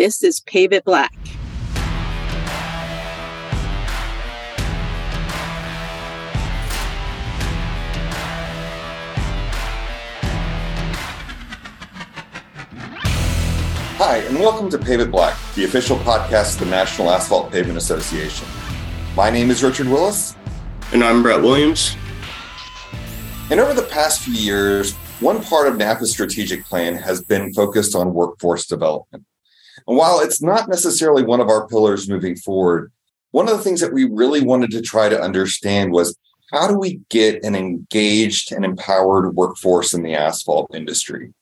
This is Pave It Black. Hi, and welcome to Pave It Black, the official podcast of the National Asphalt Pavement Association. My name is Richard Willis. And I'm Brett Williams. And over the past few years, one part of NAPA's strategic plan has been focused on workforce development. And while it's not necessarily one of our pillars moving forward, one of the things that we really wanted to try to understand was how do we get an engaged and empowered workforce in the asphalt industry?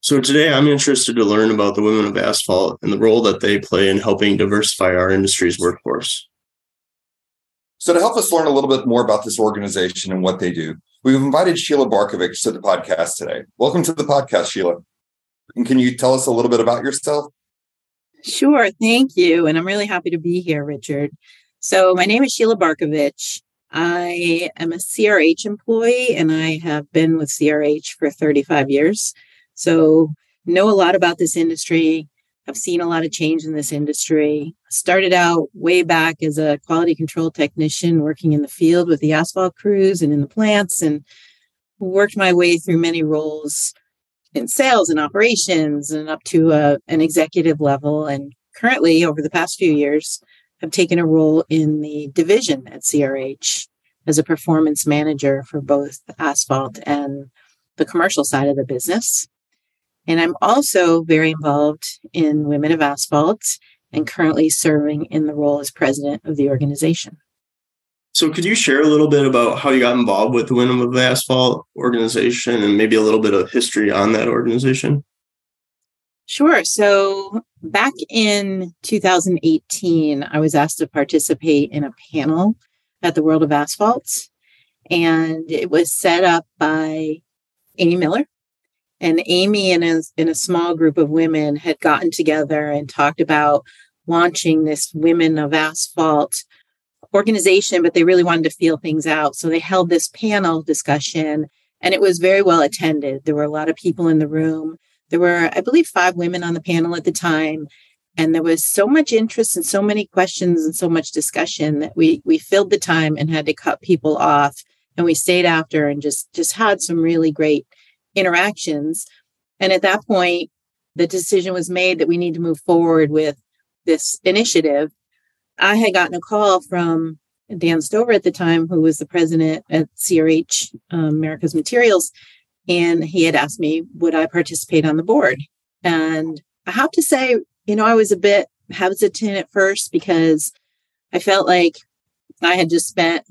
So today I'm interested to learn about the women of asphalt and the role that they play in helping diversify our industry's workforce. So to help us learn a little bit more about this organization and what they do, we've invited Sheila Barkevich to the podcast today. Welcome to the podcast, Sheila. And can you tell us a little bit about yourself? Sure. Thank you. And I'm really happy to be here, Richard. So my name is Sheila Barkevich. I am a CRH employee and I have been with CRH for 35 years. So know a lot about this industry. I've seen a lot of change in this industry. Started out way back as a quality control technician working in the field with the asphalt crews and in the plants and worked my way through many roles in sales and operations and up to a, uh, an executive level. And currently, over the past few years, have taken a role in the division at CRH as a performance manager for both asphalt and the commercial side of the business. And I'm also very involved in Women of Asphalt and currently serving in the role as president of the organization. So, could you share a little bit about how you got involved with the Women of Asphalt organization and maybe a little bit of history on that organization? Sure. So, back in 2018, I was asked to participate in a panel at the World of Asphalt, and it was set up by Amy Miller, and Amy and a, in a small group of women had gotten together and talked about launching this Women of Asphalt organization, but they really wanted to feel things out. So they held this panel discussion and it was very well attended. There were a lot of people in the room. There were, I believe, five women on the panel at the time. And there was so much interest and so many questions and so much discussion that we we filled the time and had to cut people off. And we stayed after and just just had some really great interactions. And at that point, the decision was made that we need to move forward with this initiative. I had gotten a call from Dan Stover at the time, who was the president at CRH um, Americas Materials, and he had asked me, would I participate on the board? And I have to say, you know, I was a bit hesitant at first because I felt like I had just spent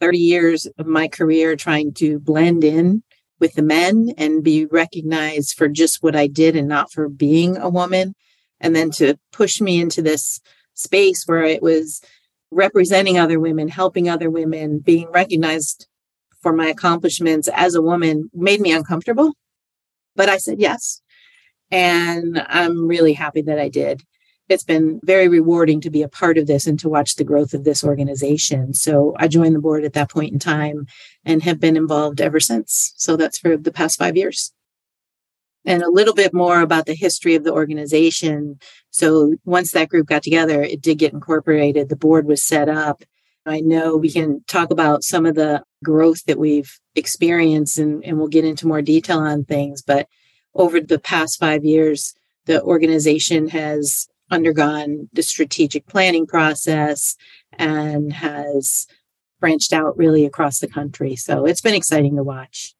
30 years of my career trying to blend in with the men and be recognized for just what I did and not for being a woman. And then to push me into this space where it was representing other women, helping other women, being recognized for my accomplishments as a woman made me uncomfortable. But I said yes. And I'm really happy that I did it's been very rewarding to be a part of this and to watch the growth of this organization. So I joined the board at that point in time and have been involved ever since. So that's for the past five years. And a little bit more about the history of the organization. So once that group got together, it did get incorporated. The board was set up. I know we can talk about some of the growth that we've experienced and, and we'll get into more detail on things. But over the past five years, the organization has undergone the strategic planning process and has branched out really across the country. So it's been exciting to watch.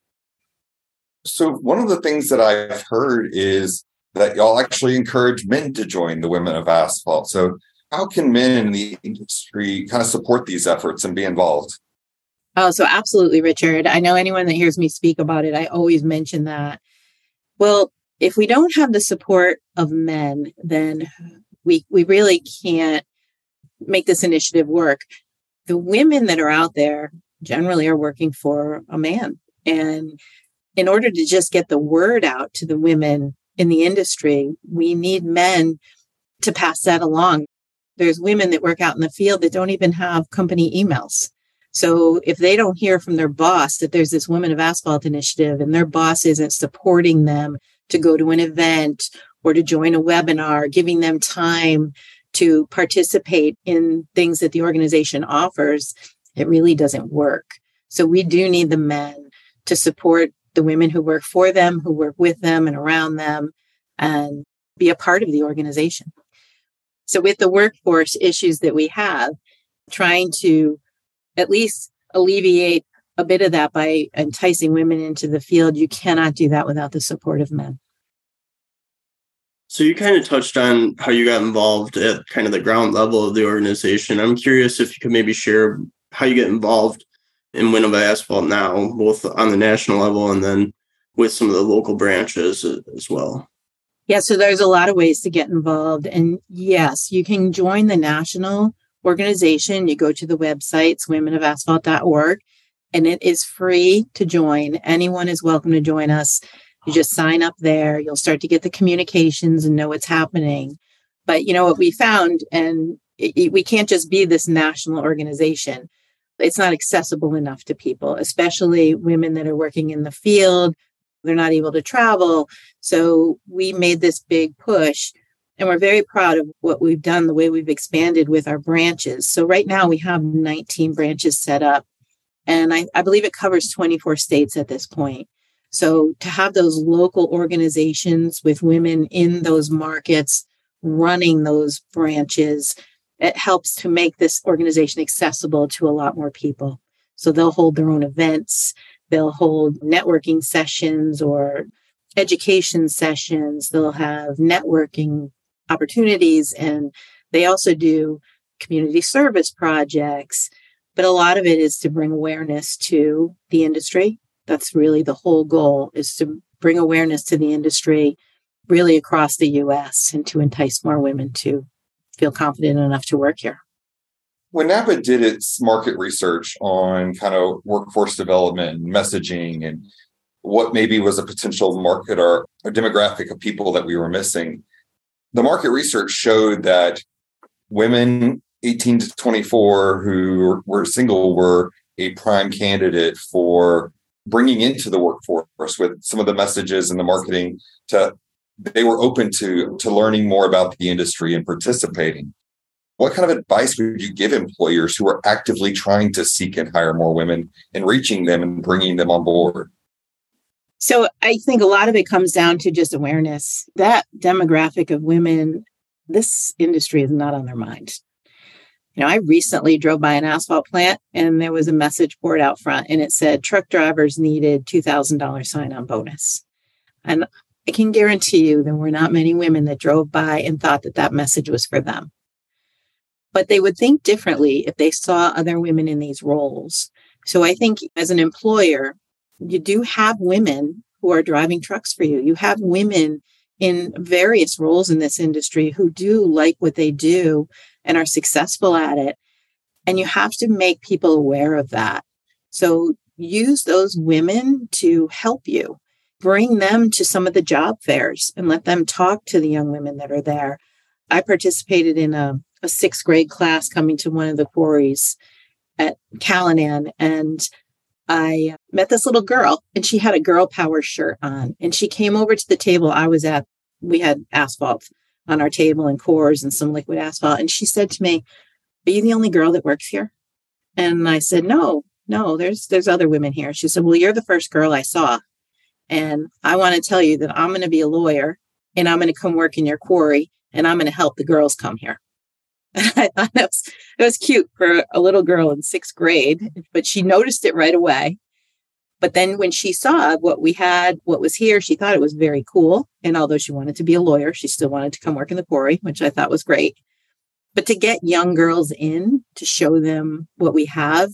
So, one of the things that I've heard is that y'all actually encourage men to join the Women of Asphalt. So, how can men in the industry kind of support these efforts and be involved? Oh, so absolutely, Richard. I know anyone that hears me speak about it, I always mention that. Well, if we don't have the support of men, then we we really can't make this initiative work. The women that are out there generally are working for a man. And in order to just get the word out to the women in the industry, we need men to pass that along. There's women that work out in the field that don't even have company emails. So if they don't hear from their boss that there's this Women of Asphalt initiative and their boss isn't supporting them to go to an event or to join a webinar, giving them time to participate in things that the organization offers, it really doesn't work. So we do need the men to support the women who work for them, who work with them and around them, and be a part of the organization. So, with the workforce issues that we have, trying to at least alleviate a bit of that by enticing women into the field, you cannot do that without the support of men. So you kind of touched on how you got involved at kind of the ground level of the organization. I'm curious if you could maybe share how you get involved in Women of Asphalt now, both on the national level and then with some of the local branches as well. Yeah, so there's a lot of ways to get involved. And yes, you can join the national organization. You go to the website, womenofasphalt.org, and it is free to join. Anyone is welcome to join us. You just sign up there. You'll start to get the communications and know what's happening. But you know what we found, and it, it, we can't just be this national organization. It's not accessible enough to people, especially women that are working in the field, they're not able to travel. So we made this big push and we're very proud of what we've done, the way we've expanded with our branches. So right now we have 19 branches set up and I, I believe it covers 24 states at this point. So to have those local organizations with women in those markets running those branches, it helps to make this organization accessible to a lot more people. So they'll hold their own events. They'll hold networking sessions or education sessions. They'll have networking opportunities and they also do community service projects. But a lot of it is to bring awareness to the industry. That's really the whole goal is to bring awareness to the industry really across the US and to entice more women to feel confident enough to work here. When NAPA did its market research on kind of workforce development, messaging, and what maybe was a potential market or a demographic of people that we were missing, the market research showed that women 18 to 24 who were single were a prime candidate for bringing into the workforce with some of the messages and the marketing to they were open to to learning more about the industry and participating what kind of advice would you give employers who are actively trying to seek and hire more women and reaching them and bringing them on board? So I think a lot of it comes down to just awareness. That demographic of women, this industry is not on their mind. You know, I recently drove by an asphalt plant and there was a message board out front and it said truck drivers needed $2,000 sign on bonus. And I can guarantee you there were not many women that drove by and thought that that message was for them but they would think differently if they saw other women in these roles. So I think as an employer, you do have women who are driving trucks for you. You have women in various roles in this industry who do like what they do and are successful at it. And you have to make people aware of that. So use those women to help you. Bring them to some of the job fairs and let them talk to the young women that are there. I participated in a a sixth grade class coming to one of the quarries at Callanan and I uh, met this little girl and she had a girl power shirt on and she came over to the table I was at. We had asphalt on our table and cores and some liquid asphalt. And she said to me, Are you the only girl that works here? And I said, No, no, there's there's other women here. She said, Well, you're the first girl I saw. And I want to tell you that I'm going to be a lawyer and I'm going to come work in your quarry and I'm going to help the girls come here. I thought that was, that was cute for a little girl in sixth grade, but she noticed it right away. But then when she saw what we had, what was here, she thought it was very cool. And although she wanted to be a lawyer, she still wanted to come work in the quarry, which I thought was great. But to get young girls in to show them what we have,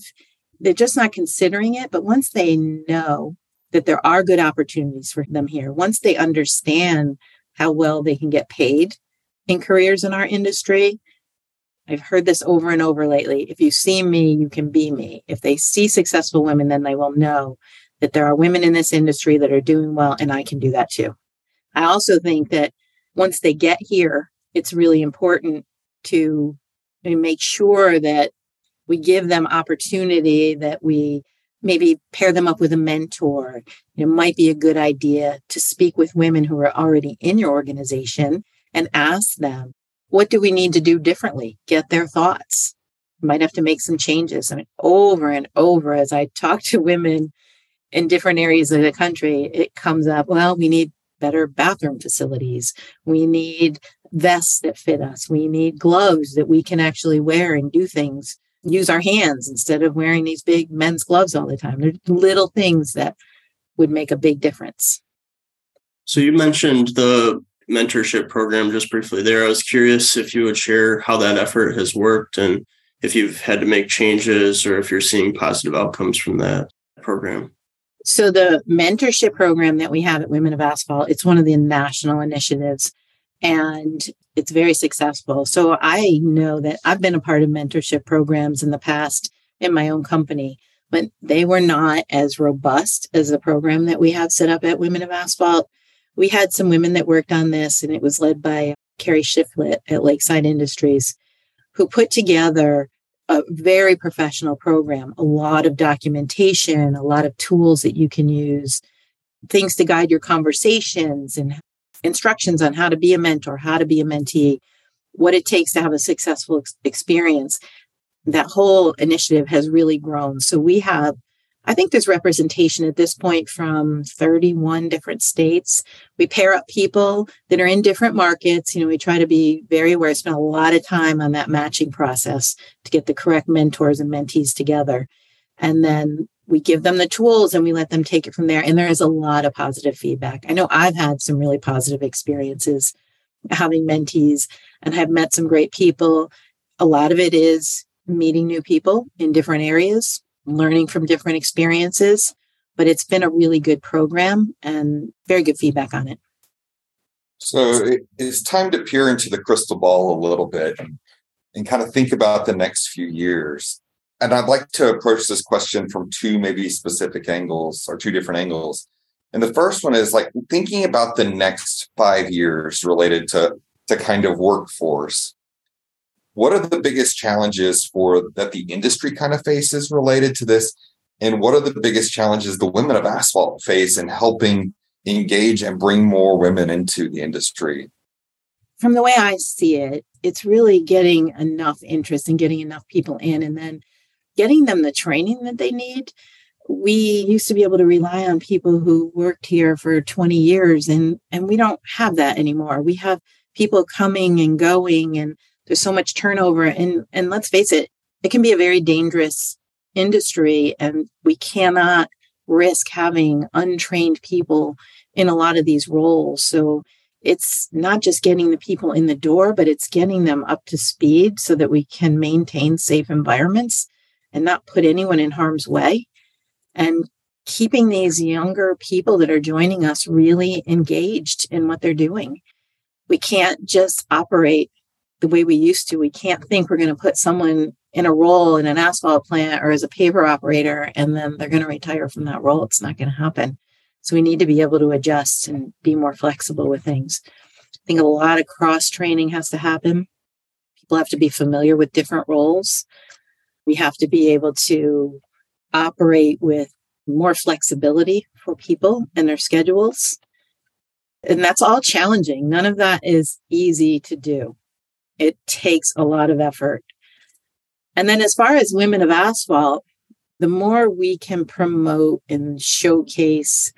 they're just not considering it. But once they know that there are good opportunities for them here, once they understand how well they can get paid in careers in our industry, I've heard this over and over lately. If you see me, you can be me. If they see successful women, then they will know that there are women in this industry that are doing well, and I can do that too. I also think that once they get here, it's really important to make sure that we give them opportunity, that we maybe pair them up with a mentor. It might be a good idea to speak with women who are already in your organization and ask them, what do we need to do differently? Get their thoughts. Might have to make some changes. I mean, over and over as I talk to women in different areas of the country, it comes up, well, we need better bathroom facilities. We need vests that fit us. We need gloves that we can actually wear and do things use our hands instead of wearing these big men's gloves all the time. They're little things that would make a big difference. So you mentioned the mentorship program just briefly there. I was curious if you would share how that effort has worked and if you've had to make changes or if you're seeing positive outcomes from that program. So the mentorship program that we have at Women of Asphalt, it's one of the national initiatives and it's very successful. So I know that I've been a part of mentorship programs in the past in my own company, but they were not as robust as the program that we have set up at Women of Asphalt. We had some women that worked on this, and it was led by Carrie Shiflett at Lakeside Industries, who put together a very professional program, a lot of documentation, a lot of tools that you can use, things to guide your conversations and instructions on how to be a mentor, how to be a mentee, what it takes to have a successful ex- experience. That whole initiative has really grown. So we have, I think there's representation at this point from 31 different states. We pair up people that are in different markets. You know, we try to be very aware, spend a lot of time on that matching process to get the correct mentors and mentees together. And then we give them the tools and we let them take it from there. And there is a lot of positive feedback. I know I've had some really positive experiences having mentees and have met some great people. A lot of it is meeting new people in different areas, learning from different experiences. But it's been a really good program and very good feedback on it. So it's time to peer into the crystal ball a little bit and, and kind of think about the next few years and I'd like to approach this question from two maybe specific angles or two different angles. And the first one is like thinking about the next five years related to, to kind of workforce. What are the biggest challenges for that the industry kind of faces related to this? And what are the biggest challenges the women of asphalt face in helping engage and bring more women into the industry? From the way I see it, it's really getting enough interest and getting enough people in and then getting them the training that they need. We used to be able to rely on people who worked here for 20 years and and we don't have that anymore. We have people coming and going and there's so much turnover and and let's face it, it can be a very dangerous industry and we cannot risk having untrained people in a lot of these roles. So it's not just getting the people in the door, but it's getting them up to speed so that we can maintain safe environments and not put anyone in harm's way and keeping these younger people that are joining us really engaged in what they're doing. We can't just operate the way we used to. We can't think we're going to put someone in a role in an asphalt plant or as a paver operator and then they're going to retire from that role. It's not going to happen. So we need to be able to adjust and be more flexible with things. I think a lot of cross training has to happen. People have to be familiar with different roles. We have to be able to operate with more flexibility for people and their schedules. And that's all challenging. None of that is easy to do. It takes a lot of effort. And then, as far as women of asphalt, the more we can promote and showcase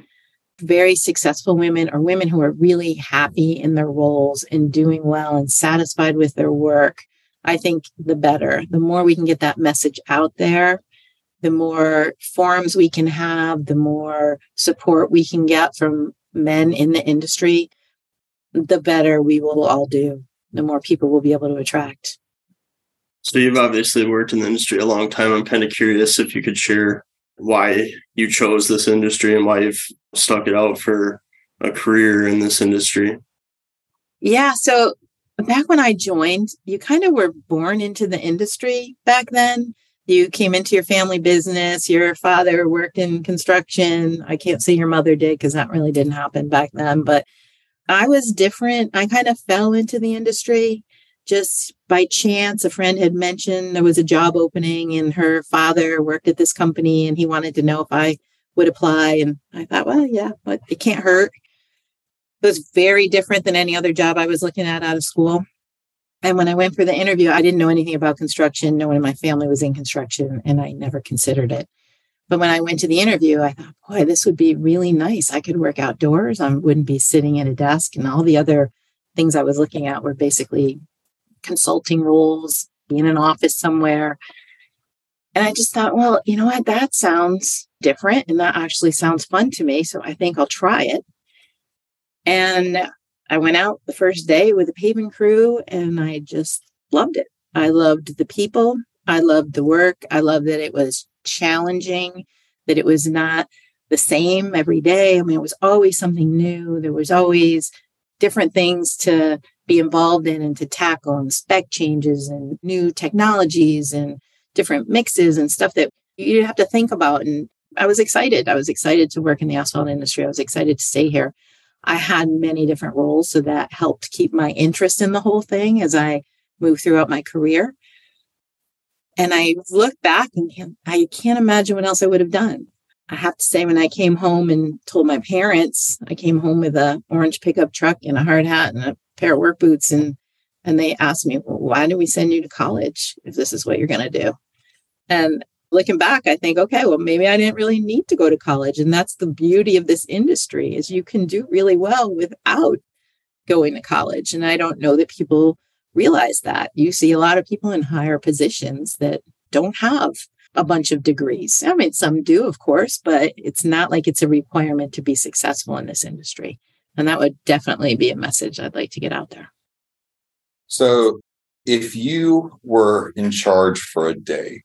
very successful women or women who are really happy in their roles and doing well and satisfied with their work, I think the better. The more we can get that message out there, the more forums we can have, the more support we can get from men in the industry, the better we will all do, the more people we'll be able to attract. So you've obviously worked in the industry a long time. I'm kind of curious if you could share why you chose this industry and why you've stuck it out for a career in this industry. Yeah, so back when I joined, you kind of were born into the industry back then. You came into your family business. Your father worked in construction. I can't say your mother did because that really didn't happen back then. But I was different. I kind of fell into the industry. just by chance, a friend had mentioned there was a job opening and her father worked at this company and he wanted to know if I would apply. And I thought, well, yeah, but it can't hurt. It was very different than any other job I was looking at out of school. And when I went for the interview, I didn't know anything about construction. No one in my family was in construction and I never considered it. But when I went to the interview, I thought, boy, this would be really nice. I could work outdoors. I wouldn't be sitting at a desk and all the other things I was looking at were basically consulting roles, in an office somewhere. And I just thought, well, you know what? That sounds different and that actually sounds fun to me. So I think I'll try it. And I went out the first day with the paving crew and I just loved it. I loved the people. I loved the work. I loved that it was challenging, that it was not the same every day. I mean, it was always something new. There was always different things to be involved in and to tackle and spec changes and new technologies and different mixes and stuff that you have to think about. And I was excited. I was excited to work in the asphalt industry. I was excited to stay here. I had many different roles, so that helped keep my interest in the whole thing as I moved throughout my career. And I look back and I can't imagine what else I would have done. I have to say, when I came home and told my parents, I came home with a orange pickup truck and a hard hat and a pair of work boots, and and they asked me, well, "Why do we send you to college if this is what you're going to do?" And looking back, I think, okay, well, maybe I didn't really need to go to college, and that's the beauty of this industry is you can do really well without going to college. And I don't know that people realize that. You see a lot of people in higher positions that don't have a bunch of degrees. I mean, some do, of course, but it's not like it's a requirement to be successful in this industry. And that would definitely be a message I'd like to get out there. So, if you were in charge for a day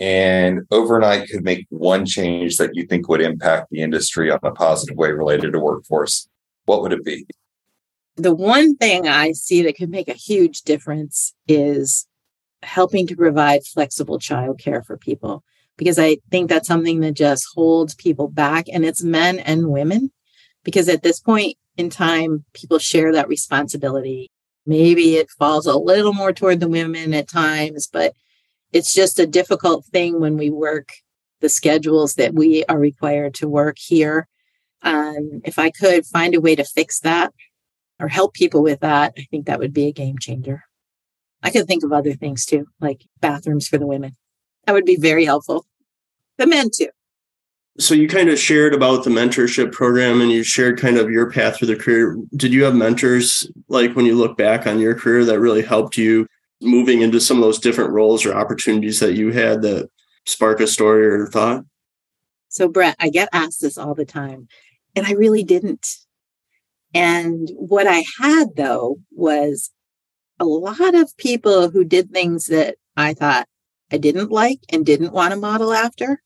and overnight could make one change that you think would impact the industry on a positive way related to workforce, what would it be? The one thing I see that could make a huge difference is helping to provide flexible childcare for people because I think that's something that just holds people back and it's men and women because at this point in time people share that responsibility maybe it falls a little more toward the women at times but it's just a difficult thing when we work the schedules that we are required to work here um, if i could find a way to fix that or help people with that i think that would be a game changer I could think of other things too, like bathrooms for the women. That would be very helpful. The men too. So you kind of shared about the mentorship program and you shared kind of your path through the career. Did you have mentors like when you look back on your career that really helped you moving into some of those different roles or opportunities that you had that spark a story or thought? So Brett, I get asked this all the time and I really didn't. And what I had though was a lot of people who did things that I thought I didn't like and didn't want to model after.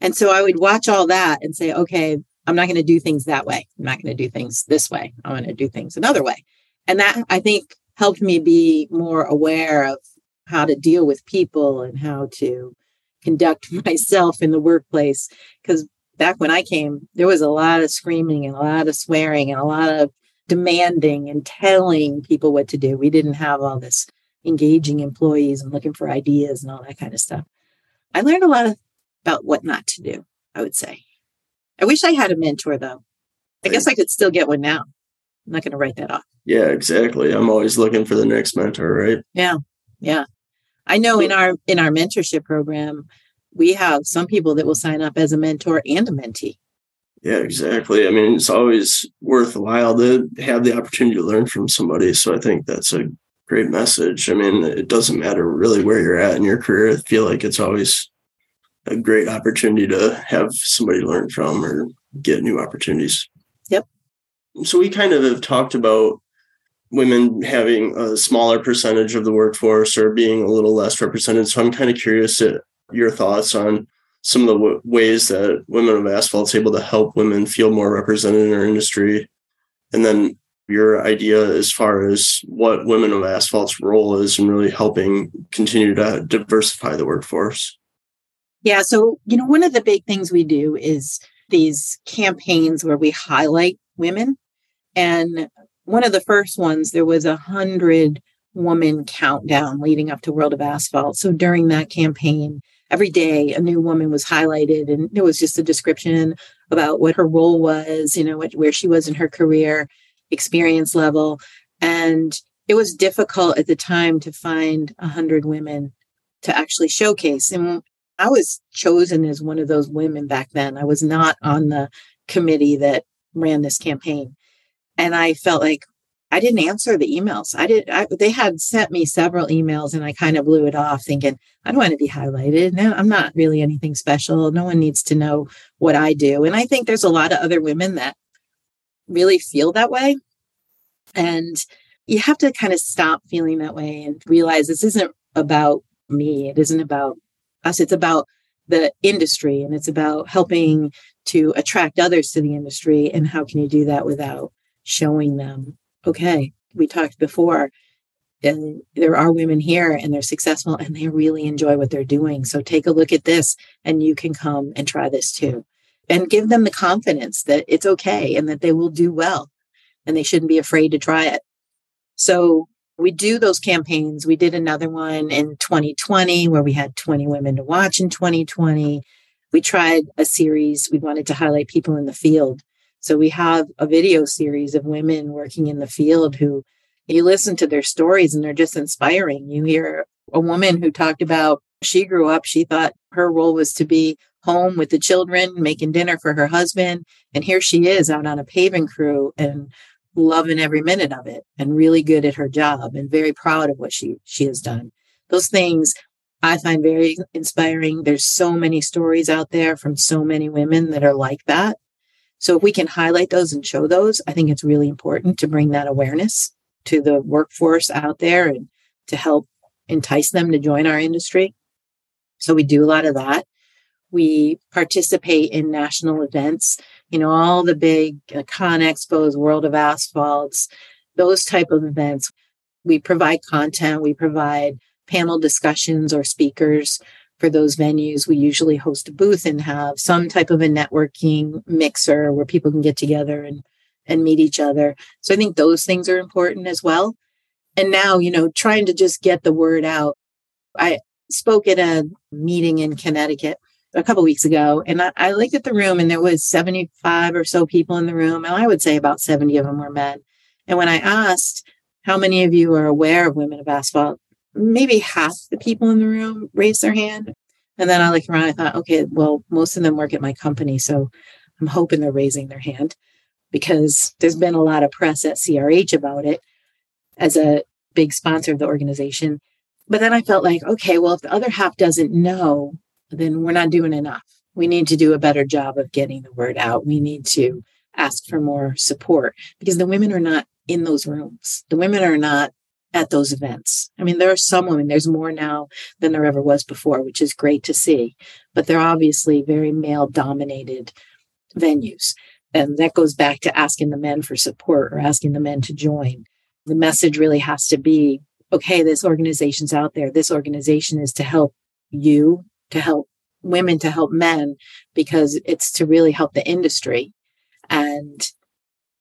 And so I would watch all that and say, okay, I'm not going to do things that way. I'm not going to do things this way. I'm going to do things another way. And that I think helped me be more aware of how to deal with people and how to conduct myself in the workplace. Because back when I came, there was a lot of screaming and a lot of swearing and a lot of demanding and telling people what to do. We didn't have all this engaging employees and looking for ideas and all that kind of stuff. I learned a lot about what not to do, I would say. I wish I had a mentor though. I guess I could still get one now. I'm not going to write that off. Yeah, exactly. I'm always looking for the next mentor, right? Yeah. Yeah. I know in our in our mentorship program, we have some people that will sign up as a mentor and a mentee. Yeah, exactly. I mean, it's always worthwhile to have the opportunity to learn from somebody. So I think that's a great message. I mean, it doesn't matter really where you're at in your career. I feel like it's always a great opportunity to have somebody learn from or get new opportunities. So we kind of have talked about women having a smaller percentage of the workforce or being a little less represented. So I'm kind of curious at your thoughts on some of the w- ways that women of asphalt is able to help women feel more represented in our industry. And then your idea as far as what women of asphalt's role is in really helping continue to diversify the workforce. Yeah so you know one of the big things we do is these campaigns where we highlight women and one of the first ones there was a hundred woman countdown leading up to World of Asphalt. So during that campaign, every day a new woman was highlighted and it was just a description about what her role was, you know, what, where she was in her career, experience level. And it was difficult at the time to find a hundred women to actually showcase. And I was chosen as one of those women back then. I was not on the committee that ran this campaign. And I felt like I didn't answer the emails. I did. I, they had sent me several emails, and I kind of blew it off, thinking I don't want to be highlighted. No, I'm not really anything special. No one needs to know what I do. And I think there's a lot of other women that really feel that way, and you have to kind of stop feeling that way and realize this isn't about me. It isn't about us. It's about the industry, and it's about helping to attract others to the industry. And how can you do that without showing them okay, we talked before, and there are women here and they're successful and they really enjoy what they're doing. So take a look at this and you can come and try this too. And give them the confidence that it's okay and that they will do well and they shouldn't be afraid to try it. So we do those campaigns. We did another one in 2020 where we had 20 women to watch in 2020. We tried a series. We wanted to highlight people in the field so we have a video series of women working in the field who you listen to their stories and they're just inspiring. You hear a woman who talked about she grew up, she thought her role was to be home with the children, making dinner for her husband. And here she is out on a paving crew and loving every minute of it and really good at her job and very proud of what she she has done. Those things I find very inspiring. There's so many stories out there from so many women that are like that. So if we can highlight those and show those, I think it's really important to bring that awareness to the workforce out there and to help entice them to join our industry. So we do a lot of that. We participate in national events, you know, all the big uh, con expos, World of Asphalts, those type of events. We provide content, we provide panel discussions or speakers for those venues, we usually host a booth and have some type of a networking mixer where people can get together and and meet each other. So I think those things are important as well. And now, you know, trying to just get the word out. I spoke at a meeting in Connecticut a couple weeks ago and I, I looked at the room and there was 75 or so people in the room and i would say about 70 of them were men and when i asked how many of you are aware of women of asphalt maybe half the people in the room raised their hand. And then I looked around, I thought, okay, well, most of them work at my company. So I'm hoping they're raising their hand because there's been a lot of press at CRH about it as a big sponsor of the organization. But then I felt like, okay, well, if the other half doesn't know, then we're not doing enough. We need to do a better job of getting the word out. We need to ask for more support because the women are not in those rooms. The women are not at those events. I mean, there are some women, there's more now than there ever was before, which is great to see, but they're obviously very male dominated venues. And that goes back to asking the men for support or asking the men to join. The message really has to be okay, this organization's out there. This organization is to help you, to help women, to help men, because it's to really help the industry. And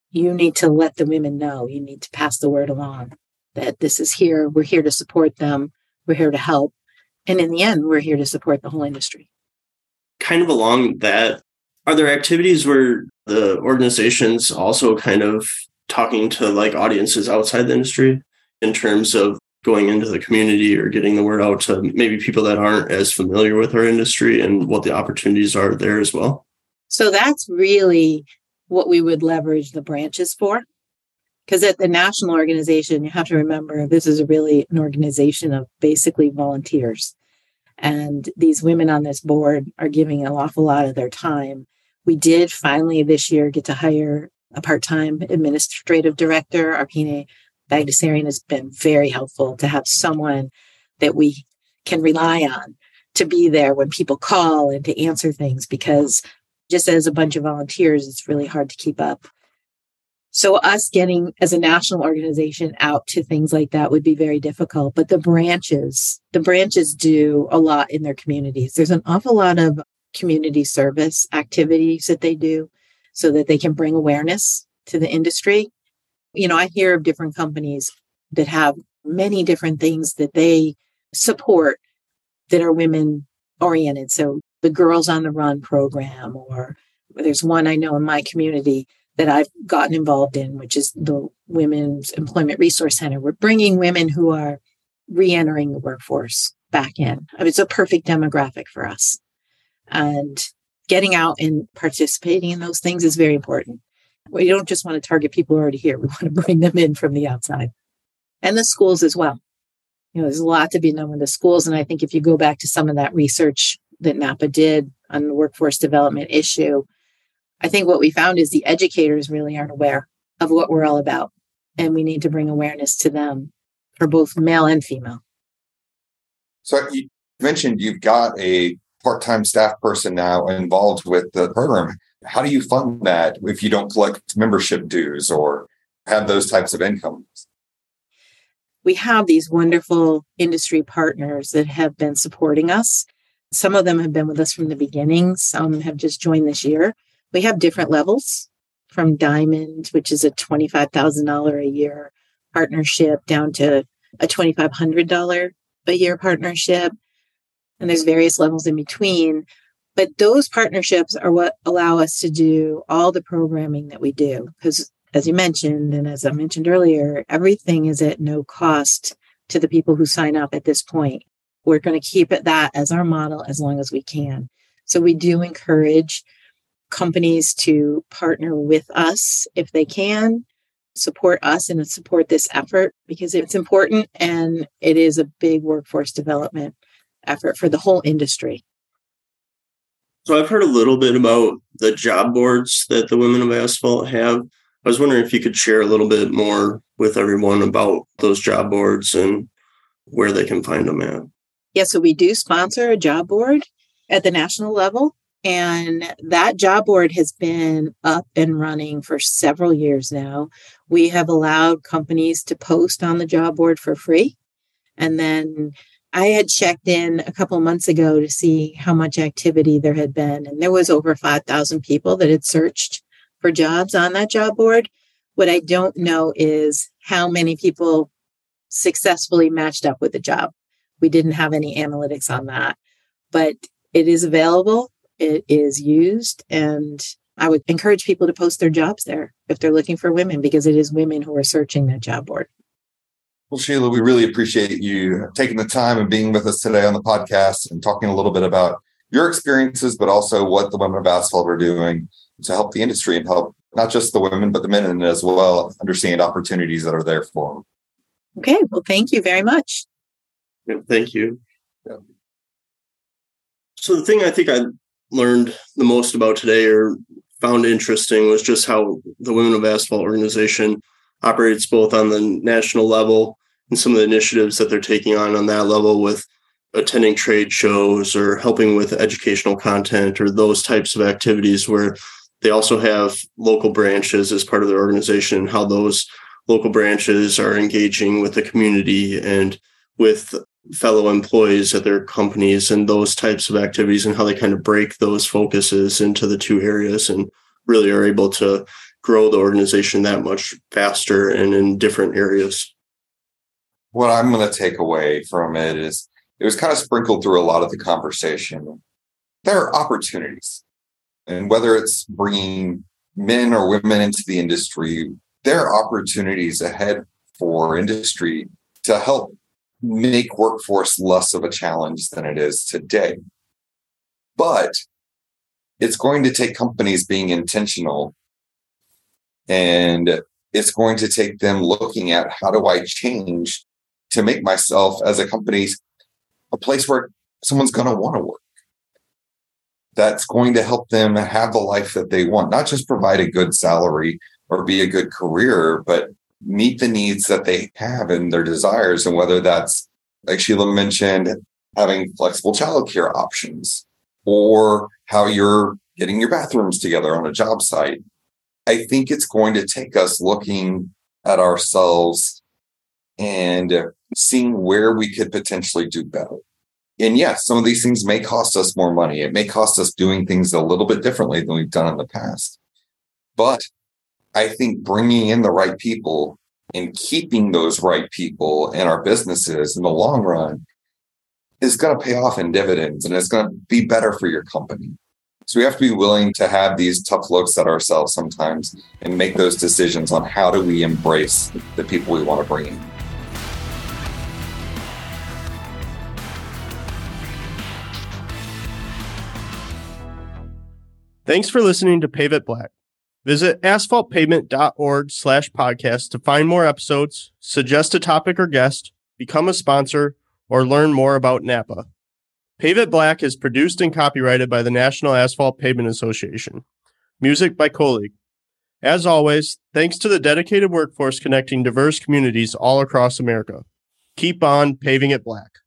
you need to let the women know. You need to pass the word along that this is here. We're here to support them. We're here to help. And in the end, we're here to support the whole industry. Kind of along that, are there activities where the organizations also kind of talking to like audiences outside the industry in terms of going into the community or getting the word out to maybe people that aren't as familiar with our industry and what the opportunities are there as well? So that's really what we would leverage the branches for because at the national organization, you have to remember this is really an organization of basically volunteers. And these women on this board are giving an awful lot of their time. We did finally this year get to hire a part time administrative director. Arpine Bagdasarian has been very helpful to have someone that we can rely on to be there when people call and to answer things because just as a bunch of volunteers, it's really hard to keep up so us getting as a national organization out to things like that would be very difficult. But the branches, the branches do a lot in their communities. There's an awful lot of community service activities that they do so that they can bring awareness to the industry. You know, I hear of different companies that have many different things that they support that are women oriented. So the Girls on the Run program, or there's one I know in my community that I've gotten involved in, which is the Women's Employment Resource Center. We're bringing women who are re entering the workforce back in. I mean, it's a perfect demographic for us. And getting out and participating in those things is very important. We don't just want to target people already here, we want to bring them in from the outside and the schools as well. You know, there's a lot to be done with the schools. And I think if you go back to some of that research that NAPA did on the workforce development issue, I think what we found is the educators really aren't aware of what we're all about. And we need to bring awareness to them for both male and female. So you mentioned you've got a part-time staff person now involved with the program. How do you fund that if you don't collect membership dues or have those types of incomes? We have these wonderful industry partners that have been supporting us. Some of them have been with us from the beginning, some have just joined this year. We have different levels from Diamond, which is a $25,000 a year partnership, down to a $2,500 a year partnership. And there's various levels in between. But those partnerships are what allow us to do all the programming that we do. Because as you mentioned, and as I mentioned earlier, everything is at no cost to the people who sign up at this point. We're going to keep it that as our model as long as we can. So we do encourage companies to partner with us if they can support us and support this effort because it's important and it is a big workforce development effort for the whole industry. So I've heard a little bit about the job boards that the Women of Asphalt have. I was wondering if you could share a little bit more with everyone about those job boards and where they can find them at. Yeah, so we do sponsor a job board at the national level. And that job board has been up and running for several years now. We have allowed companies to post on the job board for free. And then I had checked in a couple months ago to see how much activity there had been. And there was over 5,000 people that had searched for jobs on that job board. What I don't know is how many people successfully matched up with the job. We didn't have any analytics on that, but it is available it is used. And I would encourage people to post their jobs there if they're looking for women, because it is women who are searching that job board. Well, Sheila, we really appreciate you taking the time and being with us today on the podcast and talking a little bit about your experiences, but also what the Women of Asphalt are doing to help the industry and help not just the women, but the men in it as well understand opportunities that are there for them. Okay. Well, thank you very much. Yeah, thank you. Yeah. So the thing I think I learned the most about today or found interesting was just how the Women of Asphalt organization operates both on the national level and some of the initiatives that they're taking on on that level with attending trade shows or helping with educational content or those types of activities where they also have local branches as part of their organization and how those local branches are engaging with the community and with fellow employees at their companies and those types of activities and how they kind of break those focuses into the two areas and really are able to grow the organization that much faster and in different areas. What I'm going to take away from it is it was kind of sprinkled through a lot of the conversation. There are opportunities. And whether it's bringing men or women into the industry, there are opportunities ahead for industry to help make workforce less of a challenge than it is today. But it's going to take companies being intentional and it's going to take them looking at how do I change to make myself as a company a place where someone's going to want to work. That's going to help them have the life that they want, not just provide a good salary or be a good career, but meet the needs that they have and their desires. And whether that's, like Sheila mentioned, having flexible childcare options or how you're getting your bathrooms together on a job site. I think it's going to take us looking at ourselves and seeing where we could potentially do better. And yes, some of these things may cost us more money. It may cost us doing things a little bit differently than we've done in the past. But I think bringing in the right people and keeping those right people in our businesses in the long run is going to pay off in dividends and it's going to be better for your company. So we have to be willing to have these tough looks at ourselves sometimes and make those decisions on how do we embrace the people we want to bring in. Thanks for listening to Pave It Black. Visit asphaltpavement.org slash podcast to find more episodes, suggest a topic or guest, become a sponsor, or learn more about NAPA. Pave It Black is produced and copyrighted by the National Asphalt Pavement Association. Music by Colleague. As always, thanks to the dedicated workforce connecting diverse communities all across America. Keep on paving it black.